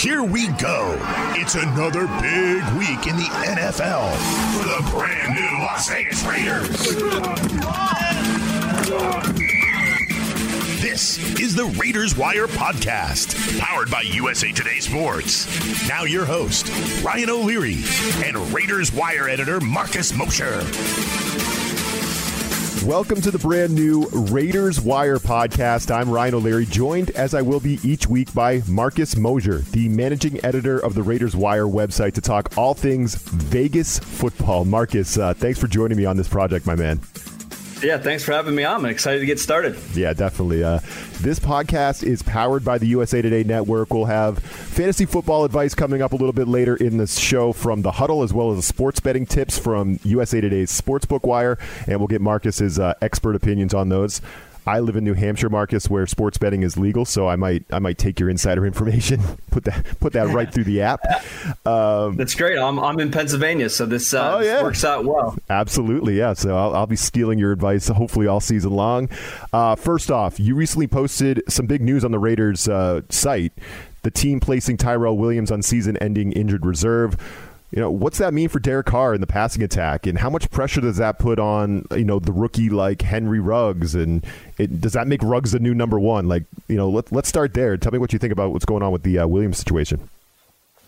Here we go. It's another big week in the NFL for the brand new Las Vegas Raiders. This is the Raiders Wire podcast, powered by USA Today Sports. Now, your host, Ryan O'Leary, and Raiders Wire editor, Marcus Mosher. Welcome to the brand new Raiders Wire podcast. I'm Ryan O'Leary, joined as I will be each week by Marcus Mosher, the managing editor of the Raiders Wire website, to talk all things Vegas football. Marcus, uh, thanks for joining me on this project, my man. Yeah, thanks for having me on. I'm excited to get started. Yeah, definitely. Uh, this podcast is powered by the USA Today Network. We'll have fantasy football advice coming up a little bit later in the show from the Huddle, as well as sports betting tips from USA Today's Sportsbook Wire, and we'll get Marcus's uh, expert opinions on those. I live in New Hampshire, Marcus, where sports betting is legal. So I might I might take your insider information, put that put that right through the app. Um, That's great. I'm, I'm in Pennsylvania, so this, uh, oh, yeah. works out well. Absolutely, yeah. So I'll, I'll be stealing your advice hopefully all season long. Uh, first off, you recently posted some big news on the Raiders uh, site. The team placing Tyrell Williams on season-ending injured reserve you know, what's that mean for Derek Carr in the passing attack, and how much pressure does that put on you know the rookie like Henry Ruggs, and it, does that make Ruggs the new number one? Like, you know, let, let's start there. Tell me what you think about what's going on with the uh, Williams situation.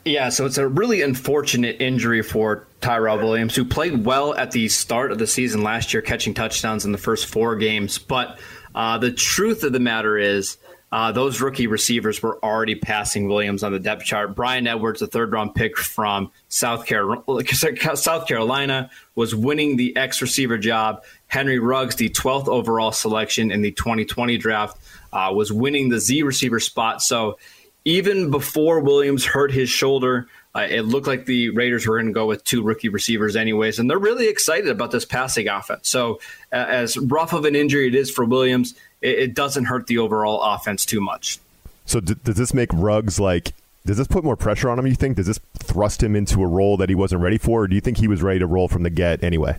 Yeah, so it's a really unfortunate injury for Tyrell Williams, who played well at the start of the season last year, catching touchdowns in the first four games. But uh, the truth of the matter is uh, those rookie receivers were already passing Williams on the depth chart. Bryan Edwards, the third round pick from South Carolina, South Carolina, was winning the X receiver job. Henry Ruggs, the 12th overall selection in the 2020 draft, uh, was winning the Z receiver spot. So even before Williams hurt his shoulder, uh, it looked like the Raiders were going to go with two rookie receivers, anyways, and they're really excited about this passing offense. So, uh, as rough of an injury it is for Williams, it, it doesn't hurt the overall offense too much. So d- does this make Ruggs like? Does this put more pressure on him? You think? Does this thrust him into a role that he wasn't ready for, or do you think he was ready to roll from the get anyway?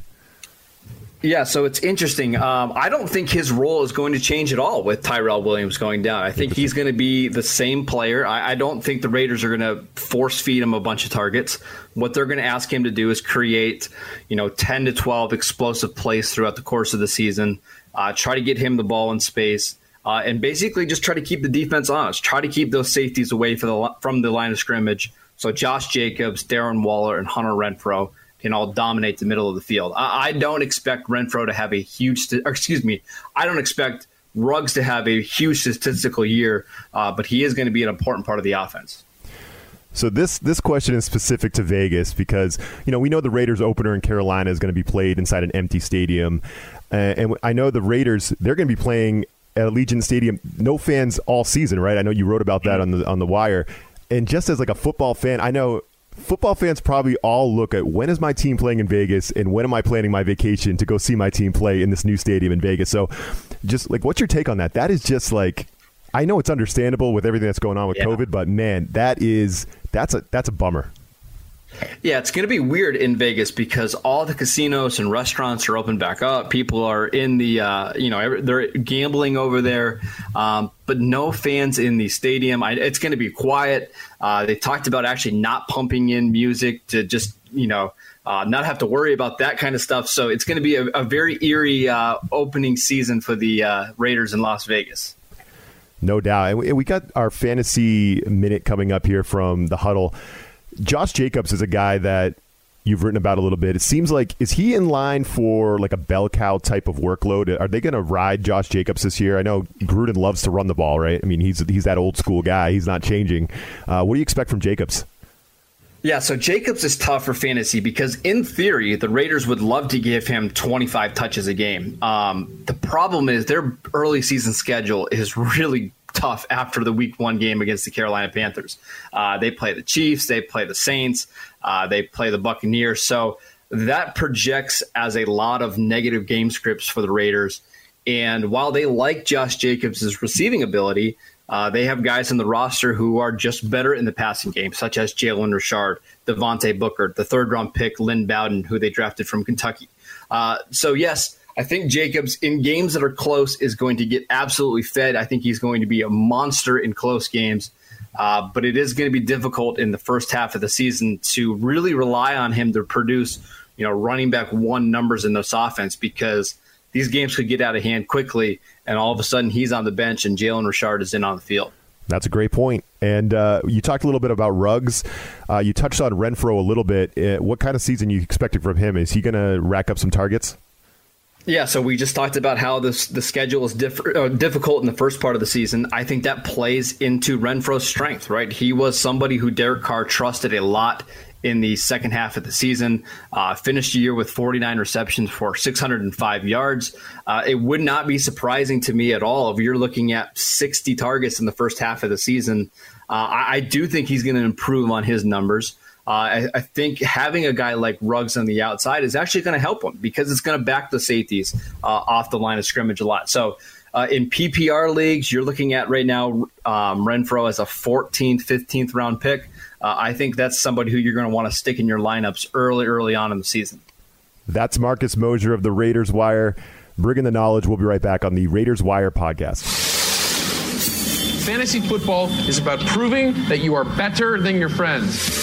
Yeah, so it's interesting. Um, I don't think his role is going to change at all with Tyrell Williams going down. I think he's going to be the same player. I, I don't think the Raiders are going to force feed him a bunch of targets. What they're going to ask him to do is create, you know, ten to twelve explosive plays throughout the course of the season uh, try to get him the ball in space, uh, and basically just try to keep the defense honest. Try to keep those safeties away the, from the line of scrimmage. So Josh Jacobs, Darren Waller, and Hunter Renfrow can all dominate the middle of the field. I, I don't expect Renfrow to have a huge, excuse me, I don't expect Ruggs to have a huge statistical year, uh, but he is going to be an important part of the offense. So this this question is specific to Vegas because you know we know the Raiders opener in Carolina is going to be played inside an empty stadium. Uh, and I know the Raiders they're going to be playing at Allegiant Stadium, no fans all season, right? I know you wrote about that on the on the wire. And just as like a football fan, I know football fans probably all look at when is my team playing in Vegas and when am I planning my vacation to go see my team play in this new stadium in Vegas. So just like what's your take on that? That is just like I know it's understandable with everything that's going on with yeah. COVID, but man, that is that's a that's a bummer. Yeah, it's going to be weird in Vegas because all the casinos and restaurants are open back up. People are in the, uh, you know, they're gambling over there, um, but no fans in the stadium. I, it's going to be quiet. Uh, they talked about actually not pumping in music to just, you know, uh, not have to worry about that kind of stuff. So it's going to be a, a very eerie uh, opening season for the uh, Raiders in Las Vegas. No doubt. And we got our fantasy minute coming up here from the huddle. Josh Jacobs is a guy that you've written about a little bit. It seems like is he in line for like a bell cow type of workload? Are they going to ride Josh Jacobs this year? I know Gruden loves to run the ball, right? I mean, he's he's that old school guy. He's not changing. Uh, what do you expect from Jacobs? Yeah, so Jacobs is tough for fantasy because, in theory, the Raiders would love to give him 25 touches a game. Um, the problem is their early season schedule is really tough after the week one game against the Carolina Panthers. Uh, they play the Chiefs, they play the Saints, uh, they play the Buccaneers. So that projects as a lot of negative game scripts for the Raiders. And while they like Josh Jacobs' receiving ability, uh, they have guys in the roster who are just better in the passing game, such as Jalen Richard, Devontae Booker, the third round pick Lynn Bowden, who they drafted from Kentucky. Uh, so, yes, I think Jacobs in games that are close is going to get absolutely fed. I think he's going to be a monster in close games. Uh, but it is going to be difficult in the first half of the season to really rely on him to produce, you know, running back one numbers in this offense because these games could get out of hand quickly, and all of a sudden he's on the bench and Jalen Richard is in on the field. That's a great point. And uh, you talked a little bit about Ruggs. Uh, you touched on Renfrow a little bit. Uh, what kind of season you expected from him? Is he going to rack up some targets? Yeah, so we just talked about how this the schedule is diff- uh, difficult in the first part of the season. I think that plays into Renfrow's strength, right? He was somebody who Derek Carr trusted a lot in the second half of the season. Uh, finished the year with 49 receptions for 605 yards. Uh, it would not be surprising to me at all if you're looking at 60 targets in the first half of the season. Uh, I, I, do think he's going to improve on his numbers. Uh, I, I, think having a guy like Ruggs on the outside is actually going to help him because it's going to back the safeties uh, off the line of scrimmage a lot. So uh, in PPR leagues, you're looking at right now um, Renfrow as a 14th, 15th round pick uh, I think that's somebody who you're going to want to stick in your lineups early, early on in the season. That's Marcus Mosher of the Raiders Wire. Bringing the knowledge. We'll be right back on the Raiders Wire podcast. Fantasy football is about proving that you are better than your friends.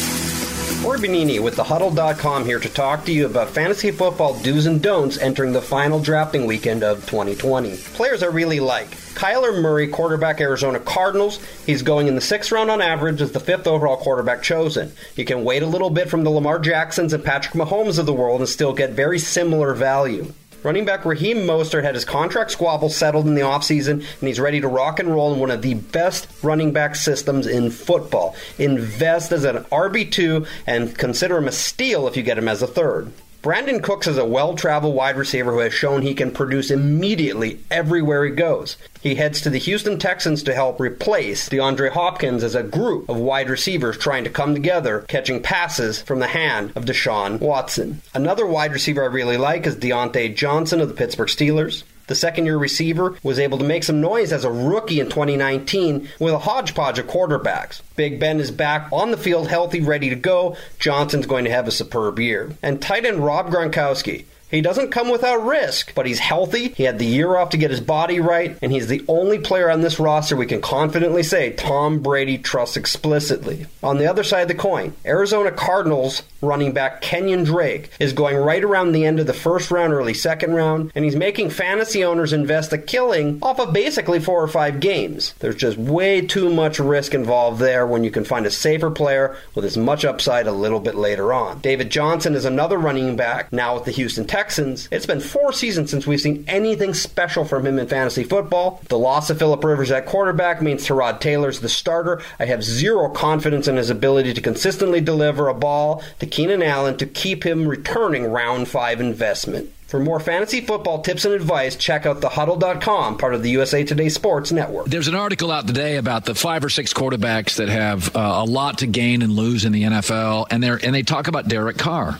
Cory Bonini with thehuddle.com here to talk to you about fantasy football do's and don'ts entering the final drafting weekend of 2020. Players I really like. Kyler Murray, quarterback Arizona Cardinals. He's going in the sixth round on average as the fifth overall quarterback chosen. You can wait a little bit from the Lamar Jacksons and Patrick Mahomes of the world and still get very similar value. Running back Raheem Mostert had his contract squabble settled in the offseason, and he's ready to rock and roll in one of the best running back systems in football. Invest as an RB2 and consider him a steal if you get him as a third. Brandin Cooks is a well traveled wide receiver who has shown he can produce immediately everywhere he goes. He heads to the Houston Texans to help replace DeAndre Hopkins as a group of wide receivers trying to come together, catching passes from the hand of Deshaun Watson. Another wide receiver I really like is Diontae Johnson of the Pittsburgh Steelers. The second year receiver was able to make some noise as a rookie in 2019 with a hodgepodge of quarterbacks. Big Ben is back on the field, healthy, ready to go. Johnson's going to have a superb year. And tight end Rob Gronkowski. He doesn't come without risk, but he's healthy. He had the year off to get his body right, and he's the only player on this roster we can confidently say Tom Brady trusts explicitly. On the other side of the coin, Arizona Cardinals running back Kenyan Drake is going right around the end of the first round, early second round, and he's making fantasy owners invest a killing off of basically four or five games. There's just way too much risk involved there when you can find a safer player with as much upside a little bit later on. David Johnson is another running back now with the Houston Texans. Texans, it's been four seasons since we've seen anything special from him in fantasy football. The loss of Philip Rivers at quarterback means Tyrod Taylor's the starter. I have zero confidence in his ability to consistently deliver a ball to Keenan Allen to keep him returning round five investment. For more fantasy football tips and advice, check out thehuddle.com, part of the USA Today Sports Network. There's an article out today about the five or six quarterbacks that have uh, a lot to gain and lose in the NFL, and they and they talk about Derek Carr.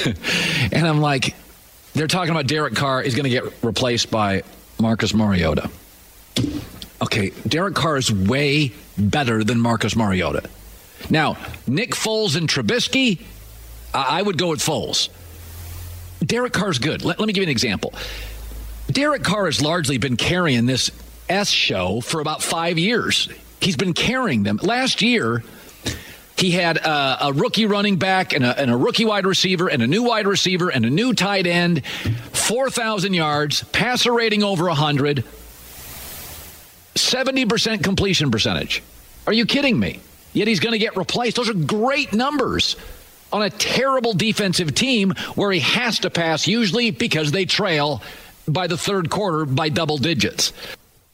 and I'm like, they're talking about Derek Carr is going to get replaced by Marcus Mariota. Okay, Derek Carr is way better than Marcus Mariota. Now, Nick Foles and Trubisky, I would go with Foles. Derek Carr's good. Let, let me give you an example. Derek Carr has largely been carrying this S show for about five years. He's been carrying them. Last year, he had a, a rookie running back and a, and a, rookie wide receiver and a new wide receiver and a new tight end, 4,000 yards, passer rating over 100, 70% completion percentage. Are you kidding me? Yet he's going to get replaced. Those are great numbers. on a terrible defensive team where he has to pass, usually because they trail by the third quarter by double digits.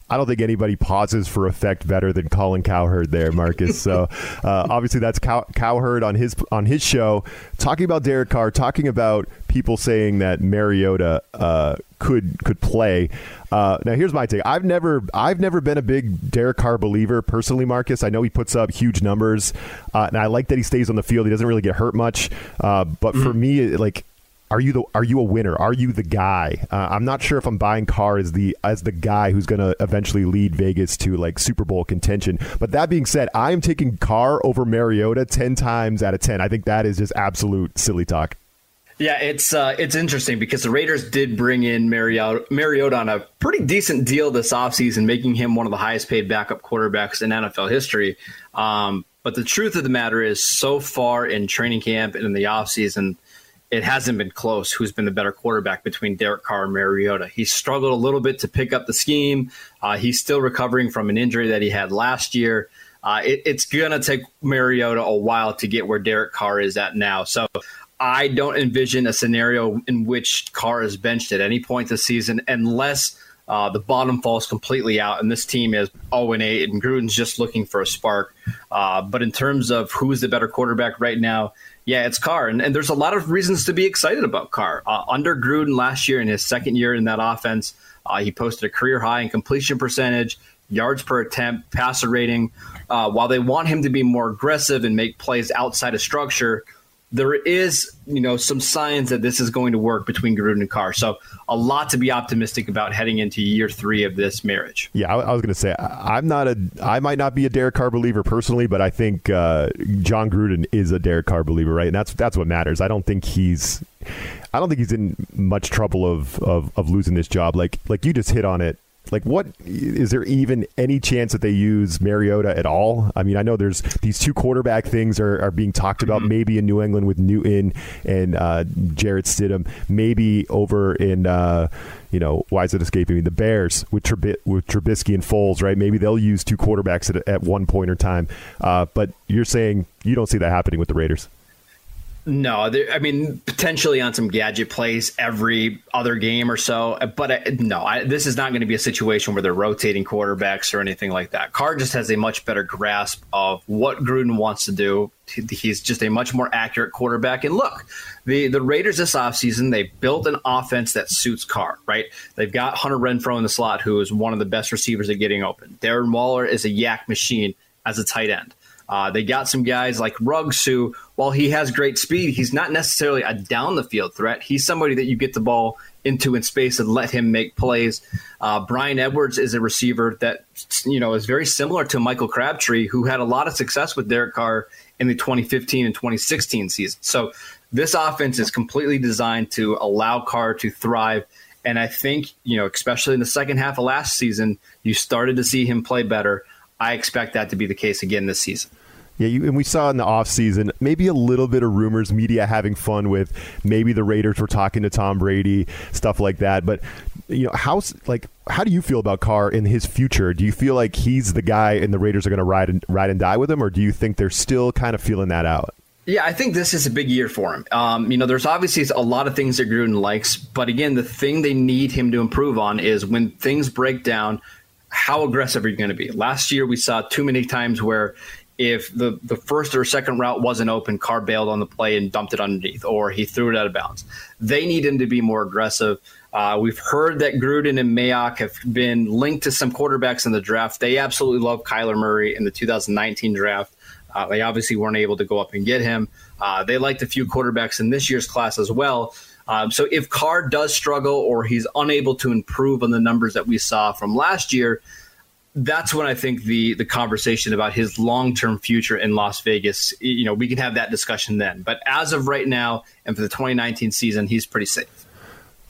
I don't think anybody pauses for effect better than Colin Cowherd there, Marcus. so uh, obviously that's Cow- Cowherd on his on his show talking about Derek Carr, talking about people saying that Mariota uh, could could play. Uh, now here's my take. I've never I've never been a big Derek Carr believer personally, Marcus. I know he puts up huge numbers, uh, and I like that he stays on the field. He doesn't really get hurt much, uh, but mm-hmm. for me, like are you the are you a winner? Are you the guy? Uh, I'm not sure if I'm buying Carr as the as the guy who's going to eventually lead Vegas to like Super Bowl contention. But that being said, I am taking Carr over Mariota ten times out of ten. I think that is just absolute silly talk. Yeah, it's uh, it's interesting because the Raiders did bring in Mariota, Mariota on a pretty decent deal this offseason, making him one of the highest paid backup quarterbacks in NFL history. Um, but the truth of the matter is, so far in training camp and in the offseason, it hasn't been close who's been the better quarterback between Derek Carr and Mariota. He struggled a little bit to pick up the scheme. Uh, he's still recovering from an injury that he had last year. Uh, it, it's going to take Mariota a while to get where Derek Carr is at now. So I don't envision a scenario in which Carr is benched at any point this season unless uh, the bottom falls completely out and this team is 0 and 8 and Gruden's just looking for a spark. Uh, but in terms of who's the better quarterback right now, yeah, it's Carr, and, and there's a lot of reasons to be excited about Carr. Uh, under Gruden last year, in his second year in that offense, uh, he posted a career high in completion percentage, yards per attempt, passer rating. Uh, while they want him to be more aggressive and make plays outside of structure, there is, you know, some signs that this is going to work between Gruden and Carr. So a lot to be optimistic about heading into year three of this marriage. Yeah, I, I was going to say I'm not a, I might not be a Derek Carr believer personally, but I think uh, Jon Gruden is a Derek Carr believer, right? And that's that's what matters. I don't think he's, I don't think he's in much trouble of of, of losing this job. Like like you just hit on it like what is there even any chance that they use Mariota at all? I mean, I know there's these two quarterback things are, are being talked about mm-hmm. maybe in New England with Newton and uh, Jarrett Stidham, maybe over in uh, you know why is it escaping me? The Bears with Trub- with Trubisky and Foles, right? Maybe they'll use two quarterbacks at, at one point or time. Uh, but you're saying you don't see that happening with the Raiders. No, I mean potentially on some gadget plays every other game or so, but I, no, I, this is not going to be a situation where they're rotating quarterbacks or anything like that. Carr just has a much better grasp of what Gruden wants to do. He's just a much more accurate quarterback. And look, the the Raiders this offseason, they built an offense that suits Carr, right? They've got Hunter Renfrow in the slot, who is one of the best receivers at getting open. Darren Waller is a YAC machine as a tight end. Uh, they got some guys like Ruggs who, while he has great speed, he's not necessarily a down the field threat. He's somebody that you get the ball into in space and let him make plays. Uh, Bryan Edwards is a receiver that you know is very similar to Michael Crabtree, who had a lot of success with Derek Carr in the 2015 and 2016 season. So this offense is completely designed to allow Carr to thrive. And I think, you know, especially in the second half of last season, you started to see him play better. I expect that to be the case again this season. Yeah, you, and we saw in the offseason maybe a little bit of rumors, media having fun with maybe the Raiders were talking to Tom Brady, stuff like that. But you know, how like how do you feel about Carr in his future? Do you feel like he's the guy and the Raiders are going to ride and ride and die with him, or do you think they're still kind of feeling that out? Yeah, I think this is a big year for him. Um, you know, there's obviously a lot of things that Gruden likes, but again, the thing they need him to improve on is when things break down, how aggressive are you going to be? Last year, we saw too many times where if the, the first or second route wasn't open, Carr bailed on the play and dumped it underneath, or he threw it out of bounds. They need him to be more aggressive. Uh, we've heard that Gruden and Mayock have been linked to some quarterbacks in the draft. They absolutely love Kyler Murray in the 2019 draft. Uh, they obviously weren't able to go up and get him. Uh, they liked a few quarterbacks in this year's class as well. Um, so if Carr does struggle or he's unable to improve on the numbers that we saw from last year, that's when I think the the conversation about his long term future in Las Vegas, you know, we can have that discussion then. But as of right now, and for the 2019 season, he's pretty safe.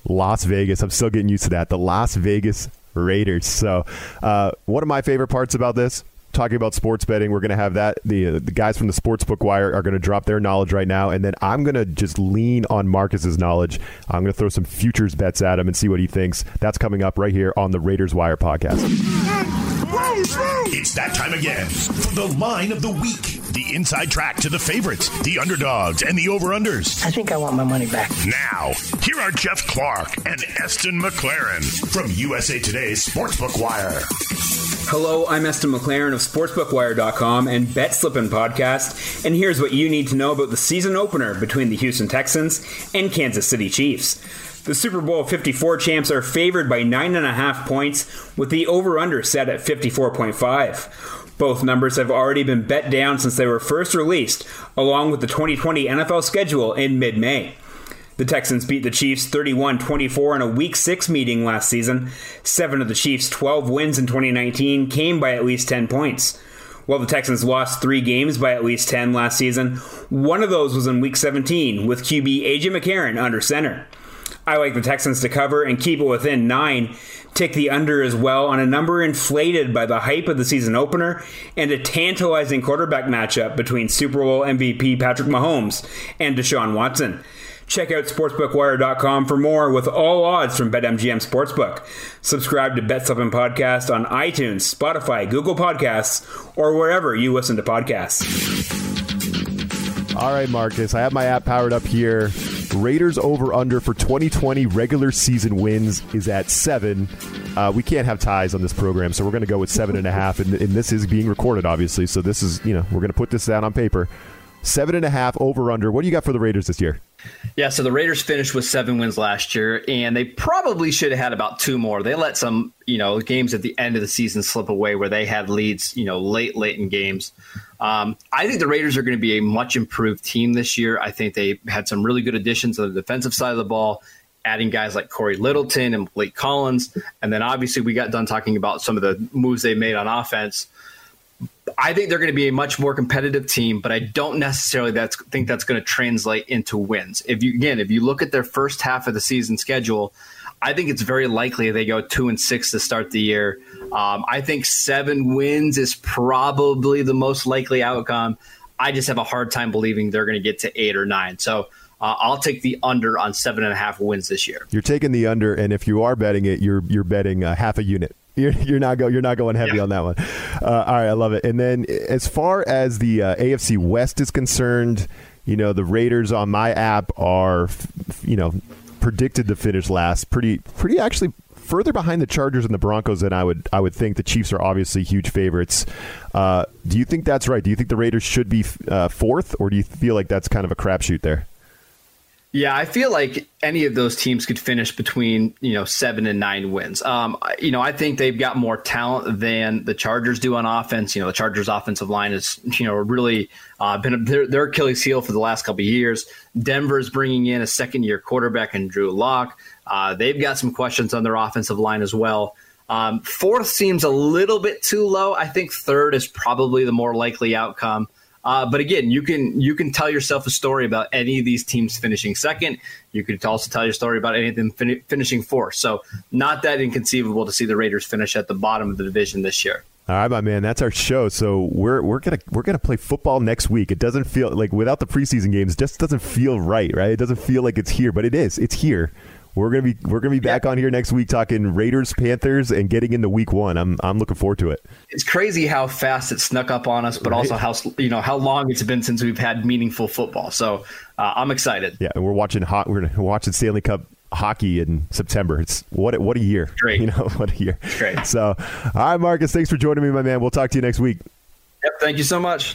Las Vegas, I'm still getting used to that. The Las Vegas Raiders. So, uh, one of my favorite parts about this talking about sports betting. We're going to have that. The, uh, the guys from the Sportsbook Wire are going to drop their knowledge right now. And then I'm going to just lean on Marcus's knowledge. I'm going to throw some futures bets at him and see what he thinks. That's coming up right here on the Raiders Wire podcast. It's that time again for the line of the week the inside track to the favorites, the underdogs, and the over-unders. I think I want my money back. Now, here are Jeff Clark and Eston McLaren from USA Today's Sportsbook Wire. Hello, I'm Eston McLaren of SportsbookWire.com and Bet Slippin' Podcast, and here's what you need to know about the season opener between the Houston Texans and Kansas City Chiefs. The Super Bowl 54 champs are favored by 9.5 points, with the over under set at 54.5. Both numbers have already been bet down since they were first released, along with the 2020 NFL schedule in mid May. The Texans beat the Chiefs 31 24 in a Week 6 meeting last season. Seven of the Chiefs' 12 wins in 2019 came by at least 10 points. While the Texans lost three games by at least 10 last season, one of those was in Week 17 with QB A.J. McCarron under center. I like the Texans to cover and keep it within nine. Take the under as well on a number inflated by the hype of the season opener and a tantalizing quarterback matchup between Super Bowl MVP Patrick Mahomes and Deshaun Watson. Check out sportsbookwire.com for more with all odds from BetMGM Sportsbook. Subscribe to Bet Slippin' Podcast on iTunes, Spotify, Google Podcasts, or wherever you listen to podcasts. All right, Marcus, I have my app powered up here. Raiders over under for 2020 regular season wins is at seven. Uh, we can't have ties on this program, so we're going to go with seven and a half. And, and this is being recorded, obviously. So this is, you know, we're going to put this down on paper. Seven and a half over under. What do you got for the Raiders this year? Yeah, so the Raiders finished with seven wins last year, and they probably should have had about two more. They let some, you know, games at the end of the season slip away where they had leads, you know, late, late in games. Um, I think the Raiders are going to be a much improved team this year. I think they had some really good additions on the defensive side of the ball, adding guys like Cory Littleton and Blake Collins. And then obviously we got done talking about some of the moves they made on offense. I think they're going to be a much more competitive team, but I don't necessarily that's, think that's going to translate into wins. If you again, if you look at their first half of the season schedule, I think it's very likely they go two and six to start the year. Um, I think seven wins is probably the most likely outcome. I just have a hard time believing they're going to get to eight or nine. So uh, I'll take the under on seven and a half wins this year. You're taking the under, and if you are betting it, you're you're betting uh, half a unit. You're, you're not go you're not going heavy yeah. on that one. Uh, all right, I love it. And then as far as the uh, AFC West is concerned, you know the Raiders on my app are, you know, predicted to finish last. Pretty pretty actually further behind the Chargers and the Broncos than I would I would think. The Chiefs are obviously huge favorites. Uh, do you think that's right? Do you think the Raiders should be uh, fourth, or do you feel like that's kind of a crapshoot there? Yeah, I feel like any of those teams could finish between you know seven and nine wins. Um, you know, I think they've got more talent than the Chargers do on offense. You know, the Chargers' offensive line is you know really uh, been their, their Achilles heel for the last couple of years. Denver's bringing in a second-year quarterback and Drew Lock. Uh, they've got some questions on their offensive line as well. Um, fourth seems a little bit too low. I think third is probably the more likely outcome. Uh, but again, you can you can tell yourself a story about any of these teams finishing second. You could also tell your story about any of them fin- finishing fourth. So not that inconceivable to see the Raiders finish at the bottom of the division this year. All right, my man, that's our show. So we're we're gonna we're gonna play football next week. It doesn't feel like without the preseason games, just doesn't feel right, right? It doesn't feel like it's here, but it is. It's here. We're gonna be we're gonna be back yeah. on here next week talking Raiders, Panthers, and getting into Week One. I'm I'm looking forward to it. It's crazy how fast it snuck up on us, but right. also how you know how long it's been since we've had meaningful football. So uh, I'm excited. Yeah, and we're watching hot. We're watching Stanley Cup hockey in September. It's what what a year. Great. You know what a year. great. So, all right, Marcus, thanks for joining me, my man. We'll talk to you next week. Yep. Thank you so much.